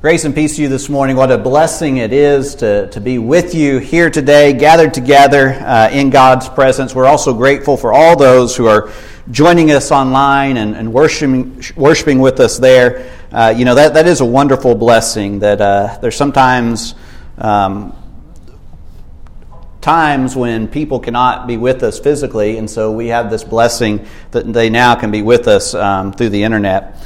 Grace and peace to you this morning. What a blessing it is to, to be with you here today, gathered together uh, in God's presence. We're also grateful for all those who are joining us online and, and worshiping, worshiping with us there. Uh, you know, that, that is a wonderful blessing that uh, there's sometimes um, times when people cannot be with us physically, and so we have this blessing that they now can be with us um, through the internet.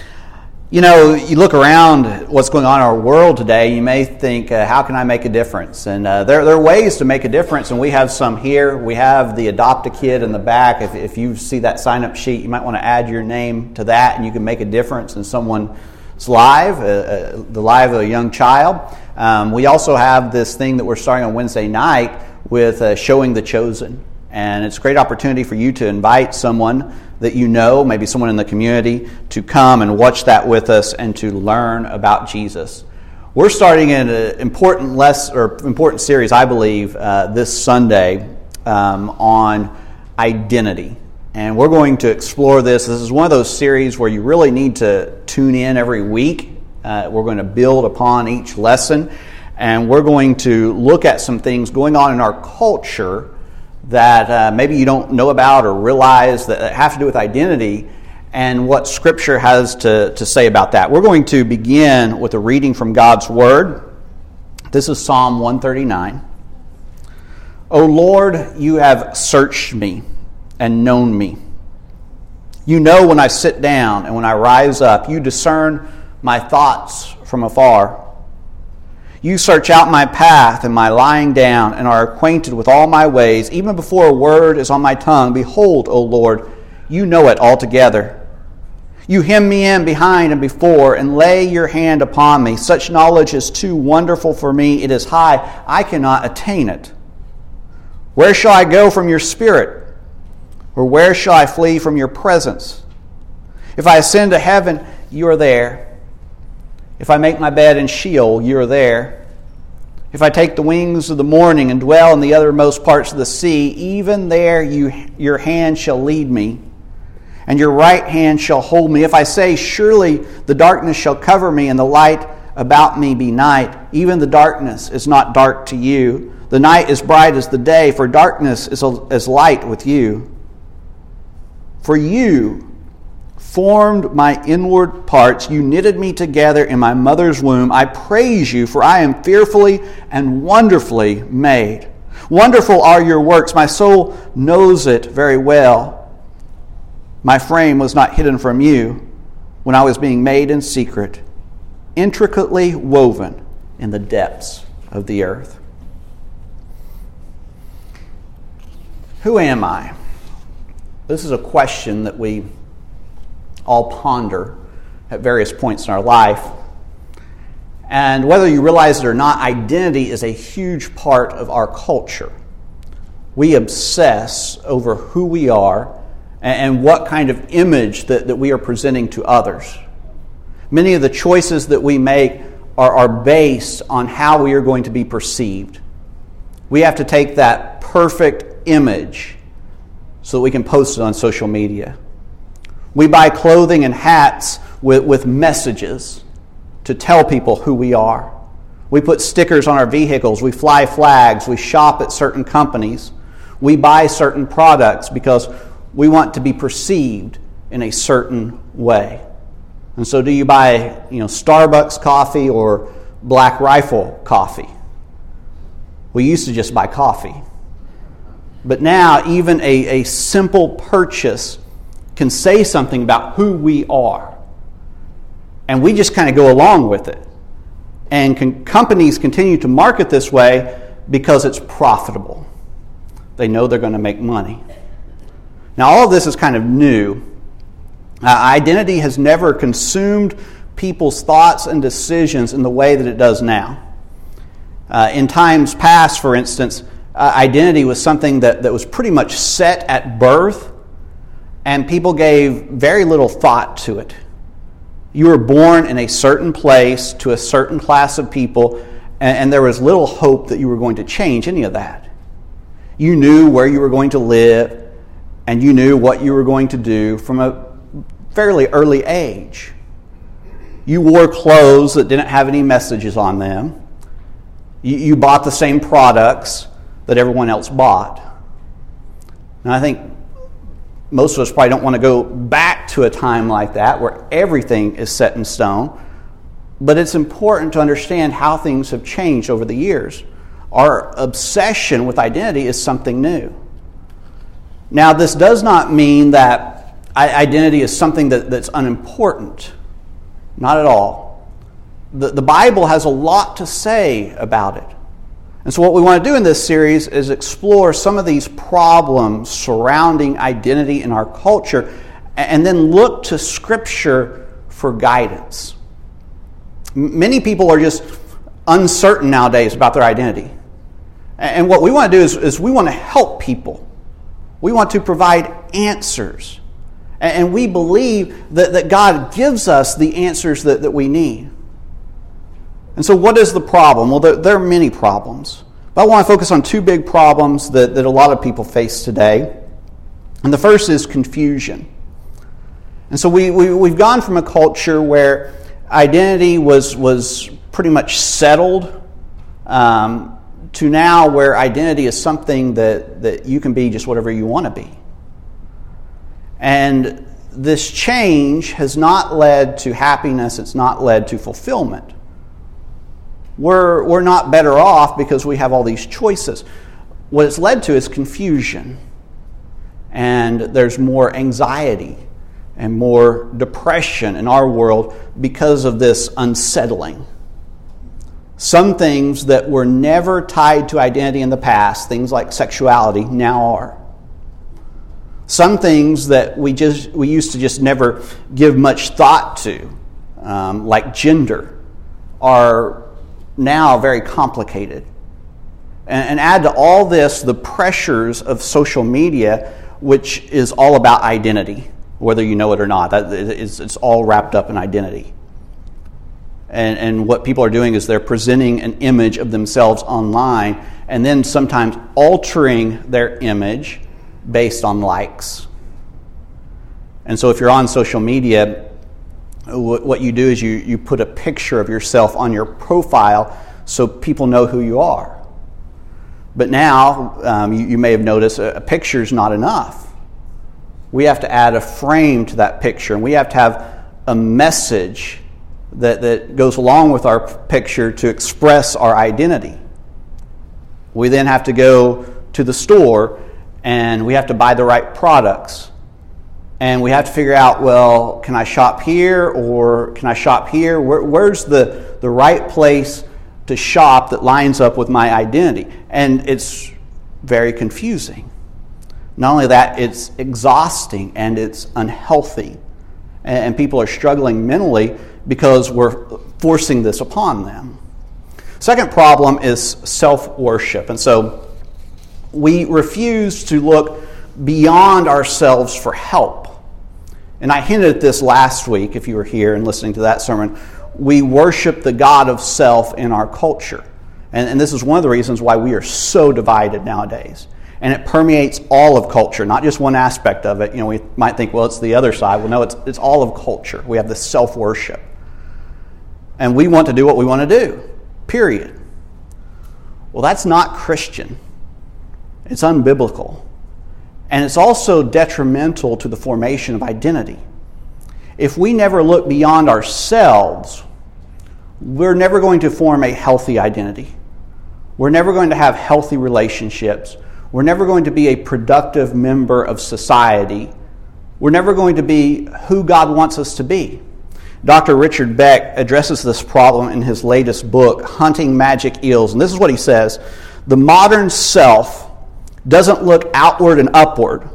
You know, you look around what's going on in our world today, you may think, uh, how can I make a difference? And uh, there, there are ways to make a difference, and we have some here. We have the Adopt a Kid in the back. If, if you see that sign up sheet, you might want to add your name to that, and you can make a difference in someone's life, uh, uh, the life of a young child. Um, we also have this thing that we're starting on Wednesday night with uh, Showing the Chosen. And it's a great opportunity for you to invite someone that you know, maybe someone in the community, to come and watch that with us and to learn about Jesus. We're starting an important less or important series, I believe, uh, this Sunday um, on identity, and we're going to explore this. This is one of those series where you really need to tune in every week. Uh, we're going to build upon each lesson, and we're going to look at some things going on in our culture that uh, maybe you don't know about or realize that have to do with identity and what Scripture has to, to say about that. We're going to begin with a reading from God's Word. This is Psalm 139. O Lord, you have searched me and known me. You know when I sit down and when I rise up. You discern my thoughts from afar. You search out my path and my lying down, and are acquainted with all my ways. Even before a word is on my tongue, behold, O Lord, you know it altogether. You hem me in behind and before, and lay your hand upon me. Such knowledge is too wonderful for me. It is high, I cannot attain it. Where shall I go from your spirit? Or where shall I flee from your presence? If I ascend to heaven, you are there. If I make my bed in Sheol, you are there. If I take the wings of the morning and dwell in the uttermost parts of the sea, even there you, your hand shall lead me, and your right hand shall hold me. If I say, Surely the darkness shall cover me, and the light about me be night, even the darkness is not dark to you. The night is bright as the day, for darkness is as light with you. For you, formed my inward parts. You knitted me together in my mother's womb. I praise you, for I am fearfully and wonderfully made. Wonderful are your works. My soul knows it very well. My frame was not hidden from you when I was being made in secret, intricately woven in the depths of the earth. Who am I? This is a question that we all ponder at various points in our life. And whether you realize it or not, identity is a huge part of our culture. We obsess over who we are and what kind of image that, that we are presenting to others. Many of the choices that we make are, are based on how we are going to be perceived. We have to take that perfect image so that we can post it on social media. We buy clothing and hats with, with messages to tell people who we are. We put stickers on our vehicles. We fly flags. We shop at certain companies. We buy certain products because we want to be perceived in a certain way. And so, do you buy you know, Starbucks coffee or Black Rifle coffee? We used to just buy coffee. But now, even a, a simple purchase can say something about who we are. And we just kind of go along with it. And con- companies continue to market this way because it's profitable. They know they're going to make money. Now, all of this is kind of new. Uh, identity has never consumed people's thoughts and decisions in the way that it does now. Uh, in times past, for instance, uh, identity was something that, that was pretty much set at birth and people gave very little thought to it. You were born in a certain place to a certain class of people, and, and there was little hope that you were going to change any of that. You knew where you were going to live, and you knew what you were going to do from a fairly early age. you wore clothes that didn't have any messages on them. You, you bought the same products that everyone else bought. And I think most of us probably don't want to go back to a time like that where everything is set in stone. But it's important to understand how things have changed over the years. Our obsession with identity is something new. Now, this does not mean that identity is something that, that's unimportant. Not at all. The, the Bible has a lot to say about it. And so, what we want to do in this series is explore some of these problems surrounding identity in our culture and then look to Scripture for guidance. Many people are just uncertain nowadays about their identity. And what we want to do is, is we want to help people, we want to provide answers. And we believe that, that God gives us the answers that, that we need. And so, what is the problem? Well, there, there, are many problems. But I want to focus on two big problems that, that a lot of people face today. And the first is confusion. And so, we, we, we've gone from a culture where identity was, was pretty much settled um, to now where identity is something that, that you can be just whatever you want to be. And this change has not led to happiness, it's not led to fulfillment. We're, we're not better off because we have all these choices. What it's led to is confusion, and there's more anxiety and more depression in our world because of this unsettling. Some things that were never tied to identity in the past, things like sexuality, now are. Some things that we, just, we used to just never give much thought to, um, like gender, are now very complicated. And, and add to all this the pressures of social media, which is all about identity, whether you know it or not. That is, it's all wrapped up in identity. And, and what people are doing is they're presenting an image of themselves online and then sometimes altering their image based on likes. And so if you're on social media, what you do is you, you put a picture of yourself on your profile so people know who you are. But now, um, you, you, may have noticed a, a picture is not enough. We have to add a frame to that picture, and we have to have a message that, that goes along with our picture to express our identity. We then have to go to the store and we have to buy the right products. And we have to figure out well, can I shop here or can I shop here? Where, where's the, the right place to shop that lines up with my identity? And it's very confusing. Not only that, it's exhausting and it's unhealthy. And people are struggling mentally because we're forcing this upon them. Second problem is self worship. And so we refuse to look beyond ourselves for help. And I hinted at this last week, if you were here and listening to that sermon. We worship the God of self in our culture. And, and this is one of the reasons why we are so divided nowadays. And it permeates all of culture, not just one aspect of it. You know, we might think, well, it's the other side. Well, no, it's, it's all of culture. We have this self worship. And we want to do what we want to do, period. Well, that's not Christian. It's unbiblical. And it's also detrimental to the formation of identity. If we never look beyond ourselves, we're never going to form a healthy identity. We're never going to have healthy relationships. We're never going to be a productive member of society. We're never going to be who God wants us to be. Dr. Richard Beck addresses this problem in his latest book, Hunting Magic Eels. And this is what he says The modern self doesn't look outward and upward.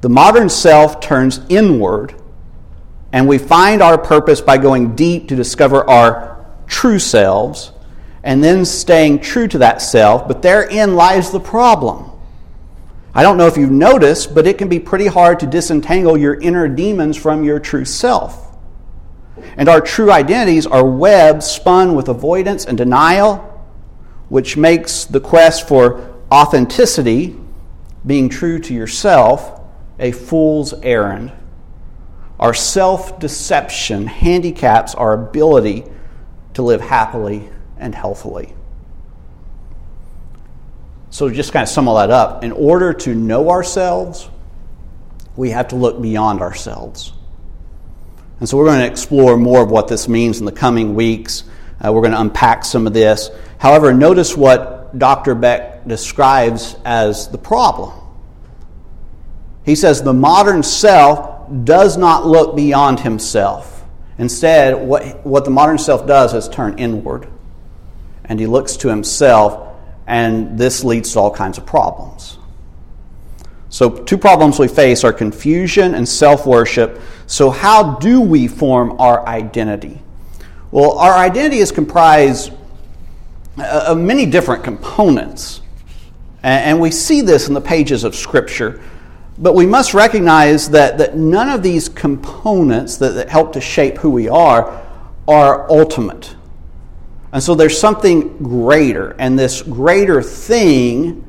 The modern self turns inward, and we find our purpose by going deep to discover our true selves and then staying true to that self. But therein lies the problem. I don't know if you've noticed, but it can be pretty hard to disentangle your inner demons from your true self. And our true identities are webs spun with avoidance and denial, which makes the quest for authenticity, being true to yourself, a fool's errand. Our self deception handicaps our ability to live happily and healthily. So, just kind of sum all that up, in order to know ourselves, we have to look beyond ourselves. And so, we're going to explore more of what this means in the coming weeks. Uh, we're going to unpack some of this. However, notice what Dr. Beck describes as the problem. He says the modern self does not look beyond himself. Instead, what, what the modern self does is turn inward. And he looks to himself, and this leads to all kinds of problems. So, two problems we face are confusion and self worship. So, how do we form our identity? Well, our identity is comprised of many different components. And we see this in the pages of Scripture. But we must recognize that, that none of these components that, that help to shape who we are are ultimate. And so there's something greater, and this greater thing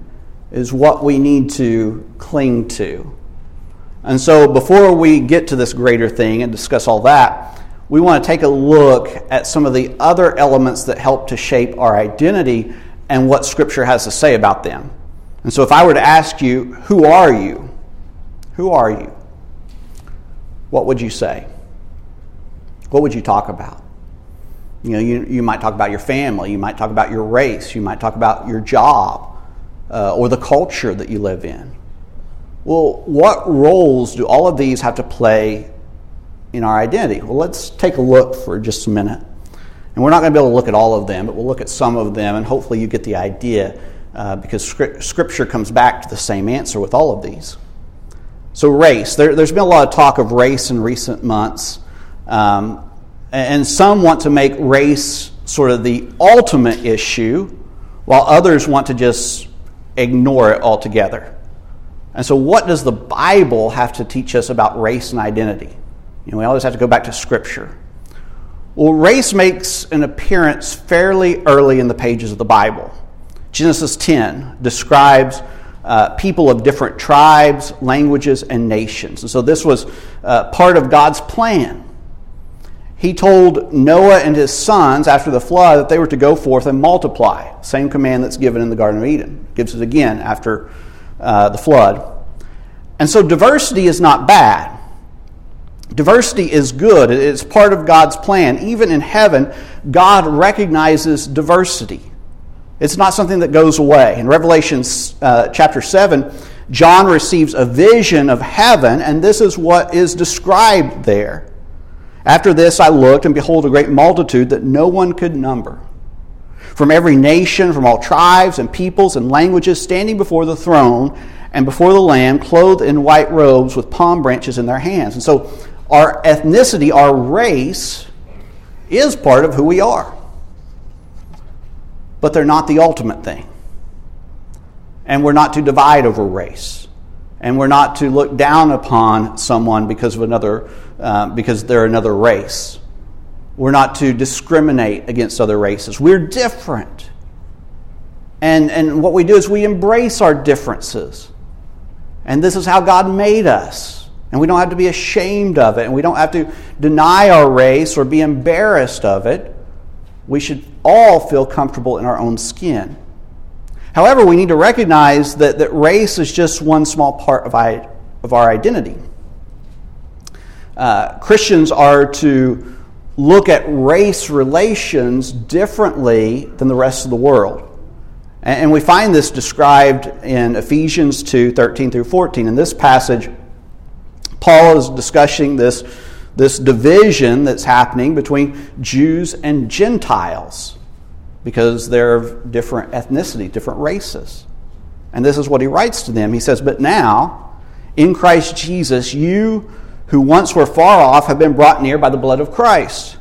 is what we need to cling to. And so before we get to this greater thing and discuss all that, we want to take a look at some of the other elements that help to shape our identity and what Scripture has to say about them. And so if I were to ask you, who are you? Who are you? What would you say? What would you talk about? You know, you, you might talk about your family, you might talk about your race, you might talk about your job uh, or the culture that you live in. Well, what roles do all of these have to play in our identity? Well, let's take a look for just a minute. And we're not going to be able to look at all of them, but we'll look at some of them, and hopefully you get the idea uh, because Scripture comes back to the same answer with all of these. So, race. There, has been a lot of talk of race in recent months. Um, and some want to make race sort of the ultimate issue, while others want to just ignore it altogether. And so, what does the Bible have to teach us about race and identity? You know, we always have to go back to Scripture. Well, race makes an appearance fairly early in the pages of the Bible. Genesis 10 describes uh, people of different tribes, languages, and nations. And so this was uh, part of God's plan. He told Noah and his sons after the flood that they were to go forth and multiply. Same command that's given in the Garden of Eden. Gives it again after uh, the flood. And so diversity is not bad. Diversity is good. It's part of God's plan. Even in heaven, God recognizes diversity. It's not something that goes away. In Revelation uh, chapter 7, John receives a vision of heaven, and this is what is described there. After this, I looked, and behold, a great multitude that no one could number. From every nation, from all tribes and peoples and languages, standing before the throne and before the Lamb, clothed in white robes with palm branches in their hands. And so, our ethnicity, our race, is part of who we are but they're not the ultimate thing. And we're not to divide over race. And we're not to look down upon someone because of another, uh, because they're another race. We're not to discriminate against other races. We're different. And, and what we do is we embrace our differences. And this is how God made us. And we don't have to be ashamed of it. And we don't have to deny our race or be embarrassed of it we should all feel comfortable in our own skin. However, we need to recognize that, that race is just one small part of, I, of our identity. Uh, Christians are to look at race relations differently than the rest of the world. And, and we find this described in Ephesians 2 13 through 14. In this passage, Paul is discussing this this division that's happening between Jews and Gentiles because they're of different ethnicity, different races. And this is what he writes to them. He says, But now, in Christ Jesus, you who once were far off have been brought near by the blood of Christ.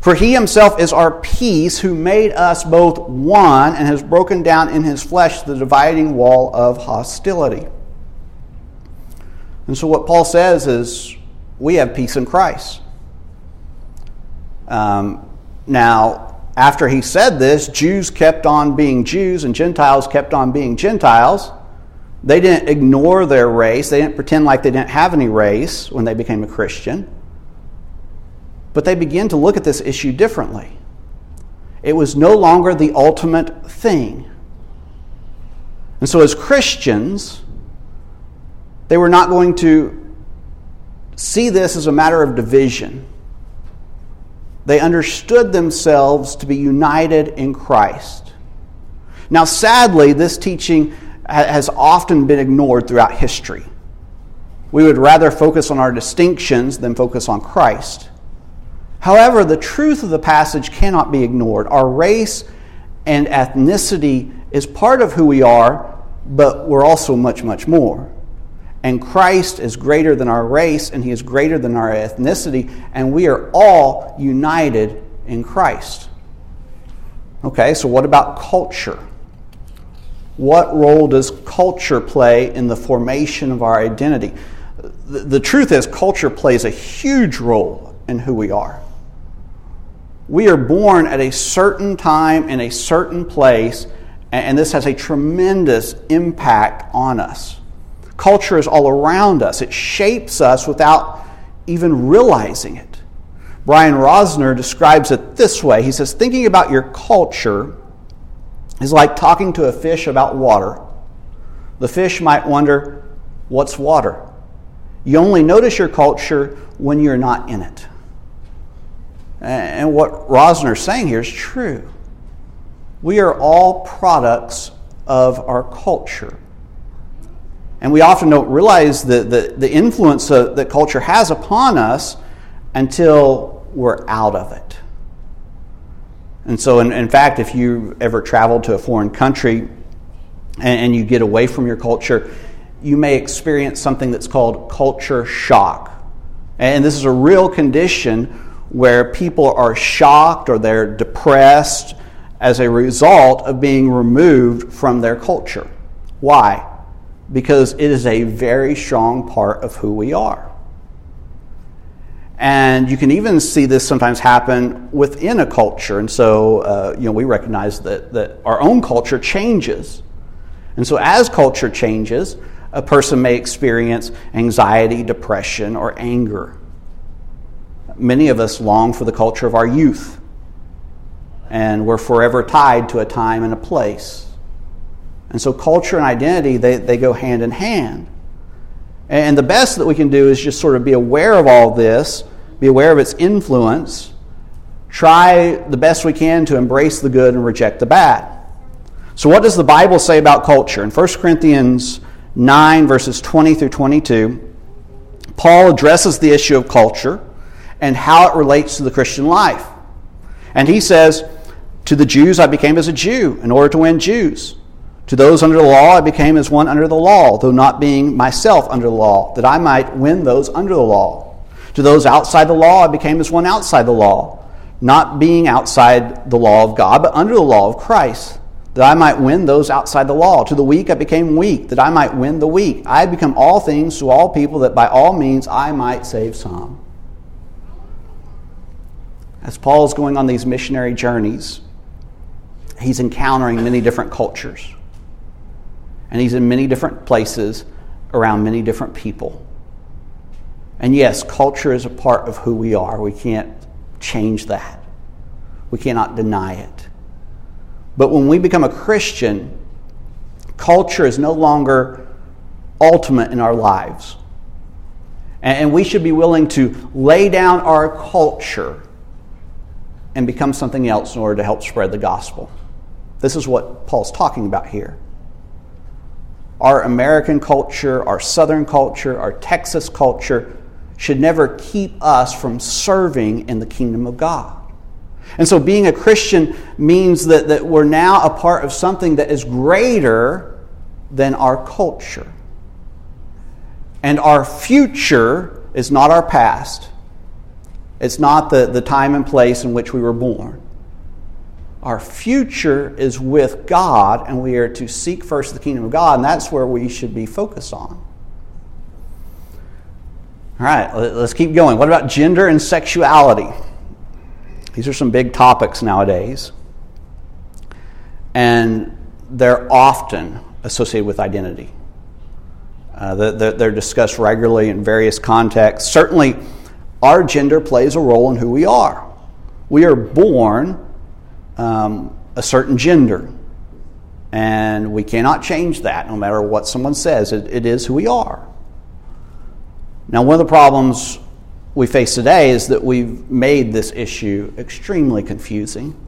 For he himself is our peace, who made us both one and has broken down in his flesh the dividing wall of hostility. And so, what Paul says is we have peace in Christ. Um, now, after he said this, Jews kept on being Jews and Gentiles kept on being Gentiles. They didn't ignore their race. They didn't pretend like they didn't have any race when they became a Christian. But they began to look at this issue differently. It was no longer the ultimate thing. And so, as Christians, they were not going to see this as a matter of division. They understood themselves to be united in Christ. Now, sadly, this teaching has often been ignored throughout history. We would rather focus on our distinctions than focus on Christ. However, the truth of the passage cannot be ignored. Our race and ethnicity is part of who we are, but we're also much, much more. And Christ is greater than our race, and He is greater than our ethnicity, and we are all united in Christ. Okay, so what about culture? What role does culture play in the formation of our identity? The, the truth is, culture plays a huge role in who we are. We are born at a certain time in a certain place, and this has a tremendous impact on us. Culture is all around us, it shapes us without even realizing it. Brian Rosner describes it this way He says, Thinking about your culture is like talking to a fish about water. The fish might wonder, What's water? You only notice your culture when you're not in it. And what Rosner's saying here is true. We are all products of our culture. And we often don't realize the, the, the influence that culture has upon us until we're out of it. And so, in, in fact, if you ever traveled to a foreign country and, and you get away from your culture, you may experience something that's called culture shock. And this is a real condition where people are shocked or they're depressed as a result of being removed from their culture. Why? Because it is a very strong part of who we are. And you can even see this sometimes happen within a culture. And so, uh, you know, we recognize that, that our own culture changes. And so, as culture changes, a person may experience anxiety, depression, or anger. Many of us long for the culture of our youth, and we're forever tied to a time and a place. And so, culture and identity, they, they go hand in hand. And the best that we can do is just sort of be aware of all this, be aware of its influence, try the best we can to embrace the good and reject the bad. So, what does the Bible say about culture? In 1 Corinthians 9, verses 20 through 22, Paul addresses the issue of culture and how it relates to the Christian life. And he says, To the Jews I became as a Jew in order to win Jews. To those under the law, I became as one under the law, though not being myself under the law, that I might win those under the law. To those outside the law, I became as one outside the law, not being outside the law of God, but under the law of Christ, that I might win those outside the law. To the weak, I became weak, that I might win the weak. I had become all things to all people, that by all means I might save some. As Paul is going on these missionary journeys, he's encountering many different cultures and he's in many different places around many different people. And yes, culture is a part of who we are. We can't change that, we cannot deny it. But when we become a Christian, culture is no longer ultimate in our lives. And we should be willing to lay down our culture and become something else in order to help spread the gospel. This is what Paul's talking about here our American culture, our Southern culture, our Texas culture should never keep us from serving in the kingdom of God. And so being a Christian means that, that we're now a part of something that is greater than our culture. And our future is not our past. It's not the, the time and place in which we were born. Our future is with God, and we are to seek first the kingdom of God, and that's where we should be focused on. All right, let's keep going. What about gender and sexuality? These are some big topics nowadays, and they're often associated with identity. Uh, they're discussed regularly in various contexts. Certainly, our gender plays a role in who we are. We are born um, a certain gender, and we cannot change that no matter what someone says. It, it is who we are. Now, one of the problems we face today is that we've made this issue extremely confusing.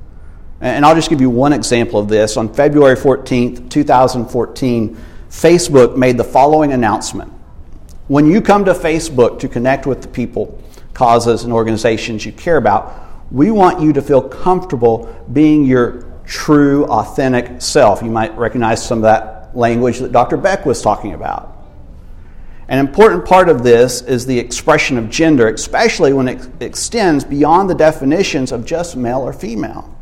And I'll just give you one example of this. On February 14th, 2014, Facebook made the following announcement. When you come to Facebook to connect with the people, causes, and organizations you care about, we want you to feel comfortable being your true, authentic self. You might recognize some of that language that Dr. Beck was talking about. An important part of this is the expression of gender, especially when it extends beyond the definitions of just male or female.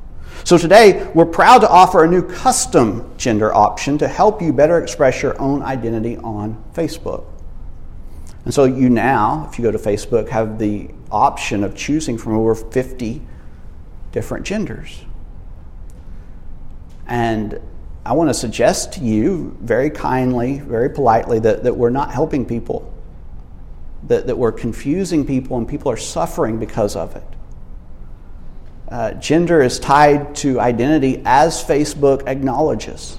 So today, we're proud to offer a new custom gender option to help you better express your own identity on Facebook. And so you now, if you go to Facebook, have the option of choosing from over 50 different genders. And I want to suggest to you very kindly, very politely, that, that we're not helping people, that, that we're confusing people, and people are suffering because of it. Uh, gender is tied to identity as Facebook acknowledges.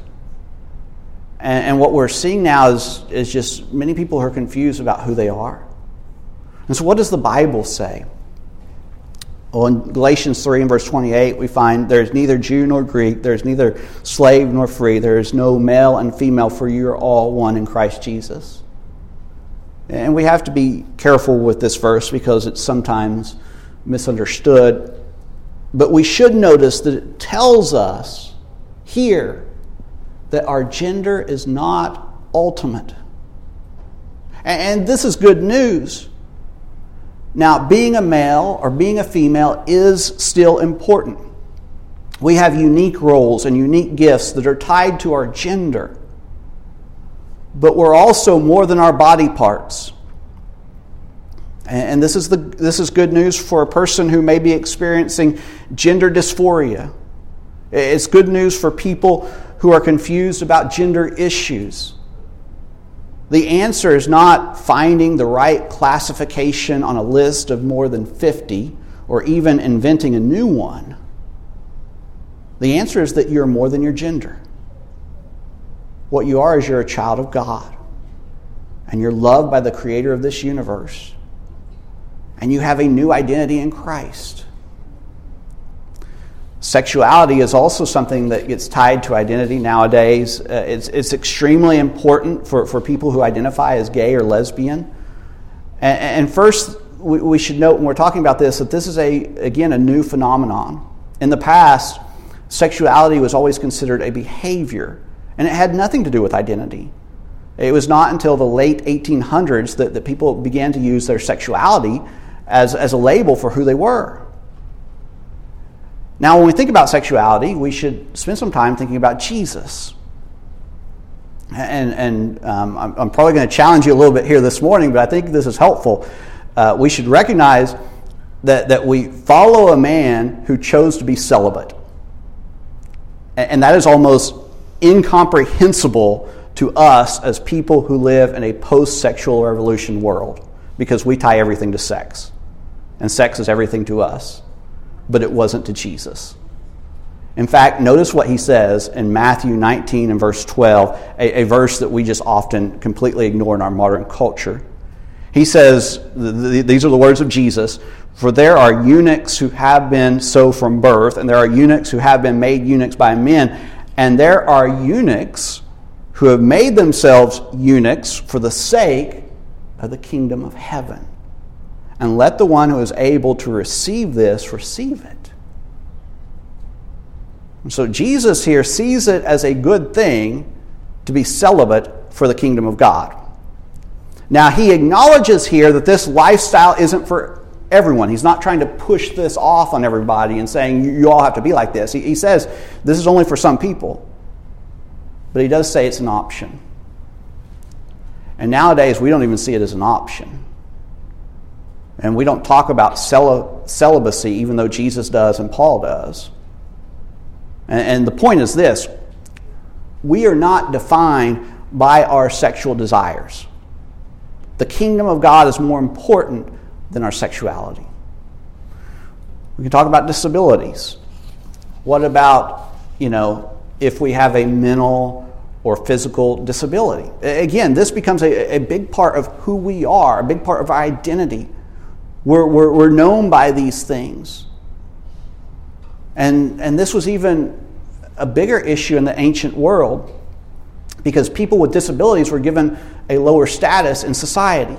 And, and what we're seeing now is, is just many people are confused about who they are. And so, what does the Bible say? Well, in Galatians 3 and verse 28, we find there's neither Jew nor Greek, there's neither slave nor free, there is no male and female, for you are all one in Christ Jesus. And we have to be careful with this verse because it's sometimes misunderstood. But we should notice that it tells us here that our gender is not ultimate. And this is good news now, being a male or being a female is still important. We have unique roles and unique gifts that are tied to our gender. But we're also more than our body parts. And this is, the, this is good news for a person who may be experiencing gender dysphoria. It's good news for people who are confused about gender issues. The answer is not finding the right classification on a list of more than 50 or even inventing a new one. The answer is that you're more than your gender. What you are is you're a child of God, and you're loved by the creator of this universe, and you have a new identity in Christ. Sexuality is also something that gets tied to identity nowadays. Uh, it's, it's extremely important for, for people who identify as gay or lesbian. And, and first, we, we should note when we're talking about this that this is, a, again, a new phenomenon. In the past, sexuality was always considered a behavior, and it had nothing to do with identity. It was not until the late 1800s that, that people began to use their sexuality as, as a label for who they were. Now, when we think about sexuality, we should spend some time thinking about Jesus. And, and um, I'm, I'm, probably going to challenge you a little bit here this morning, but I think this is helpful. Uh, we should recognize that, that we follow a man who chose to be celibate. And, and that is almost incomprehensible to us as people who live in a post sexual revolution world because we tie everything to sex. And sex is everything to us but it wasn't to Jesus. In fact, notice what he says in Matthew 19 and verse 12, a, a, verse that we just often completely ignore in our modern culture. He says, These are the words of Jesus For there are eunuchs who have been so from birth, and there are eunuchs who have been made eunuchs by men, and there are eunuchs who have made themselves eunuchs for the sake of the kingdom of heaven and let the one who is able to receive this receive it. And so Jesus here sees it as a good thing to be celibate for the kingdom of God. Now, he acknowledges here that this lifestyle isn't for everyone. He's not trying to push this off on everybody and saying, you all have to be like this. He, he says this is only for some people. But he does say it's an option. And nowadays, we don't even see it as an option. And we don't talk about celibacy, even though Jesus does and Paul does. And, the point is this we are not defined by our sexual desires. The kingdom of God is more important than our sexuality. We can talk about disabilities. What about, you know, if we have a mental or physical disability? Again, this becomes a, a big part of who we are, a big part of our identity. We're, we're, we're known by these things. And, and this was even a bigger issue in the ancient world because people with disabilities were given a lower status in society.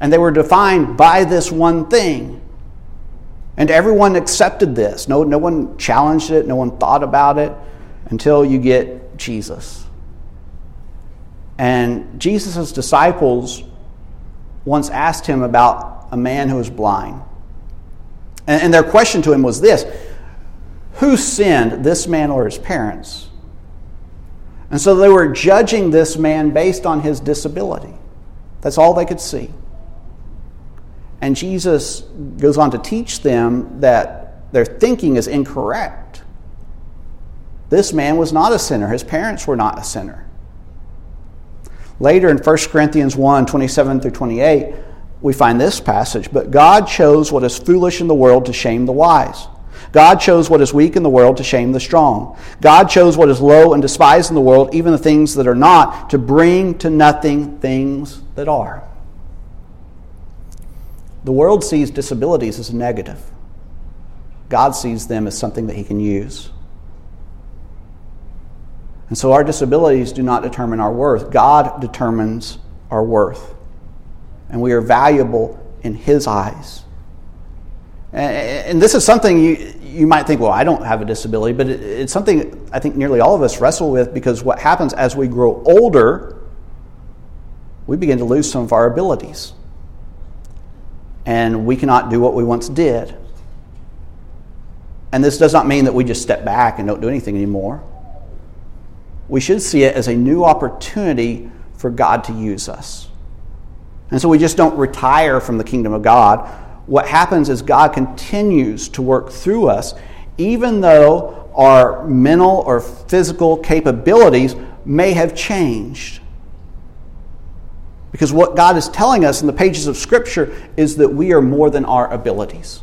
And they were defined by this one thing. And everyone accepted this. No, no one challenged it, no one thought about it until you get Jesus. And Jesus' disciples once asked him about a man who was blind. And, and their question to him was this Who sinned, this man or his parents? And so they were judging this man based on his disability. That's all they could see. And Jesus goes on to teach them that their thinking is incorrect. This man was not a sinner, his parents were not a sinner. Later in 1 Corinthians 1 27 through 28, we find this passage But God chose what is foolish in the world to shame the wise. God chose what is weak in the world to shame the strong. God chose what is low and despised in the world, even the things that are not, to bring to nothing things that are. The world sees disabilities as a negative. God sees them as something that He can use. And so our disabilities do not determine our worth. God determines our worth. And we are valuable in His eyes. And this is something you, you might think, well, I don't have a disability, but it's something I think nearly all of us wrestle with because what happens as we grow older, we begin to lose some of our abilities and we cannot do what we once did. And this does not mean that we just step back and don't do anything anymore. We should see it as a new opportunity for God to use us. And so we just don't retire from the kingdom of God. What happens is God continues to work through us, even though our mental or physical capabilities may have changed. Because what God is telling us in the pages of Scripture is that we are more than our abilities.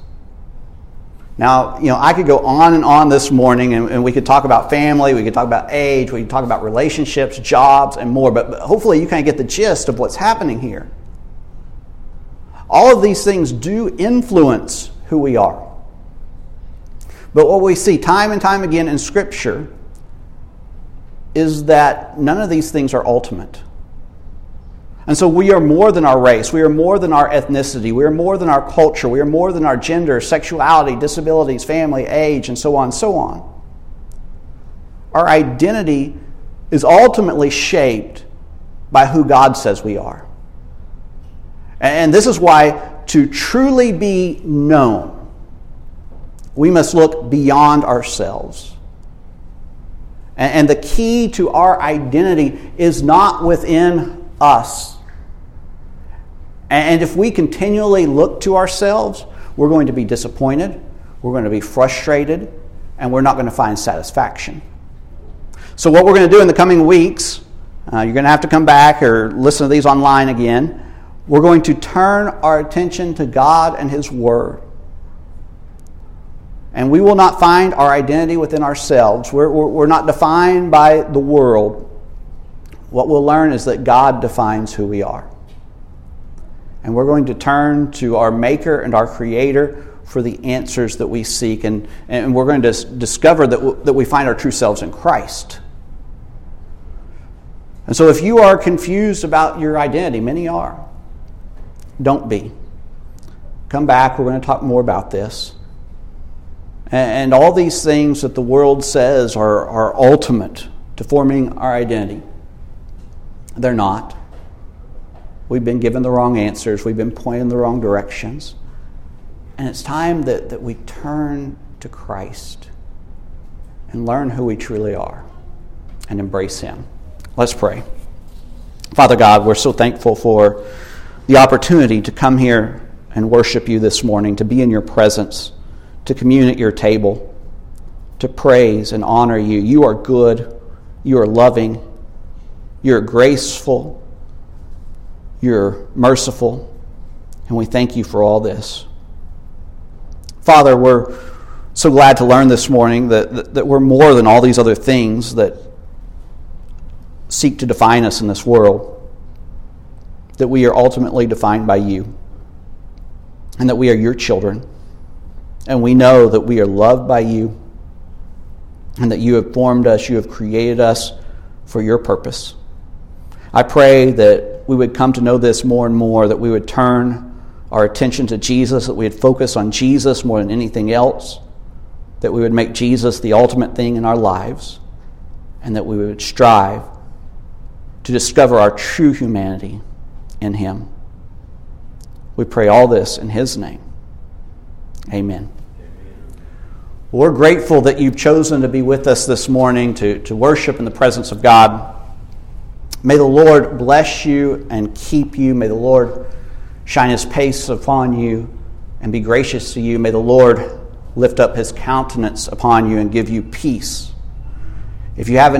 Now, you know, I could go on and on this morning, and, and, we could talk about family, we could talk about age, we could talk about relationships, jobs, and more, but, but hopefully you kind of get the gist of what's happening here. All of these things do influence who we are. But what we see time and time again in Scripture is that none of these things are ultimate. And so we are more than our race. We are more than our ethnicity. We are more than our culture. We are more than our gender, sexuality, disabilities, family, age, and so on and so on. Our identity is ultimately shaped by who God says we are. And this is why to truly be known, we must look beyond ourselves. And the key to our identity is not within us. And if we continually look to ourselves, we're going to be disappointed, we're going to be frustrated, and we're not going to find satisfaction. So, what we're going to do in the coming weeks, uh, you're going to have to come back or listen to these online again. We're going to turn our attention to God and His Word. And we will not find our identity within ourselves. We're, we're, we're not defined by the world. What we'll learn is that God defines who we are and we're going to turn to our Maker and our Creator for the answers that we seek, and, and we're going to discover that, w- that we find our true selves in Christ. And so, if you are confused about your identity, many are, don't be. Come back, we're going to talk more about this. And, all these things that the world says are, are ultimate to forming our identity, they're not. We've been given the wrong answers. We've been pointed in the wrong directions. And it's time that, that we turn to Christ and learn who we truly are and embrace Him. Let's pray. Father God, we're so thankful for the opportunity to come here and worship you this morning, to be in your presence, to commune at your table, to praise and honor you. You are good, you are loving, you are graceful, You're merciful, and we thank you for all this. Father, we're so glad to learn this morning that, that, that, we're more than all these other things that seek to define us in this world, that we are ultimately defined by you, and that we are your children, and we know that we are loved by you, and that you have formed us, you have created us for your purpose. I pray that we would come to know this more and more, that we would turn our attention to Jesus, that we would focus on Jesus more than anything else that we would make Jesus the ultimate thing in our lives, and that we would strive to discover our true humanity in Him. We pray all this in His name. Amen. We're grateful that you've chosen to be with us this morning to, to worship in the presence of God. May the Lord bless you and keep you. May the Lord shine his face upon you and be gracious to you. May the Lord lift up his countenance upon you and give you peace. If you have any